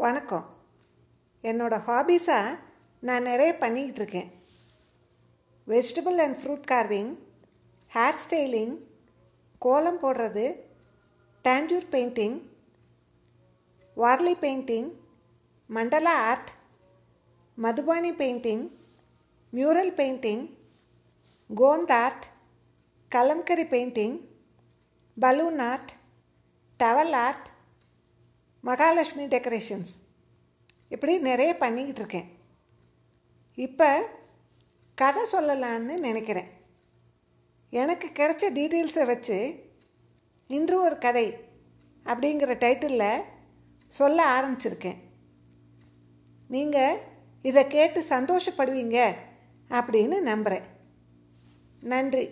வணக்கம். என்னோடய ஹாபீஸாக நான் நிறைய பண்ணிக்கிட்டு இருக்கேன் vegetable and fruit carving hair styling kolam போடுறது Tanjore painting Warli painting mandala art Madhubani painting mural painting Gond art Kalamkari painting balloon art towel art Mahalakshmi decorations இப்படி நிறைய பண்ணிக்கிட்டு இருக்கேன் இப்போ கதை சொல்லலான்னு நினைக்கிறேன். எனக்கு கிடைச்ச டீட்டெயில்ஸை வச்சு இன்று ஒரு கதை அப்படிங்கிற டைட்டிலில் சொல்ல ஆரம்பிச்சிருக்கேன். நீங்கள் இதை கேட்டு சந்தோஷப்படுவீங்க அப்படின்னு நம்புகிறேன் நன்றி.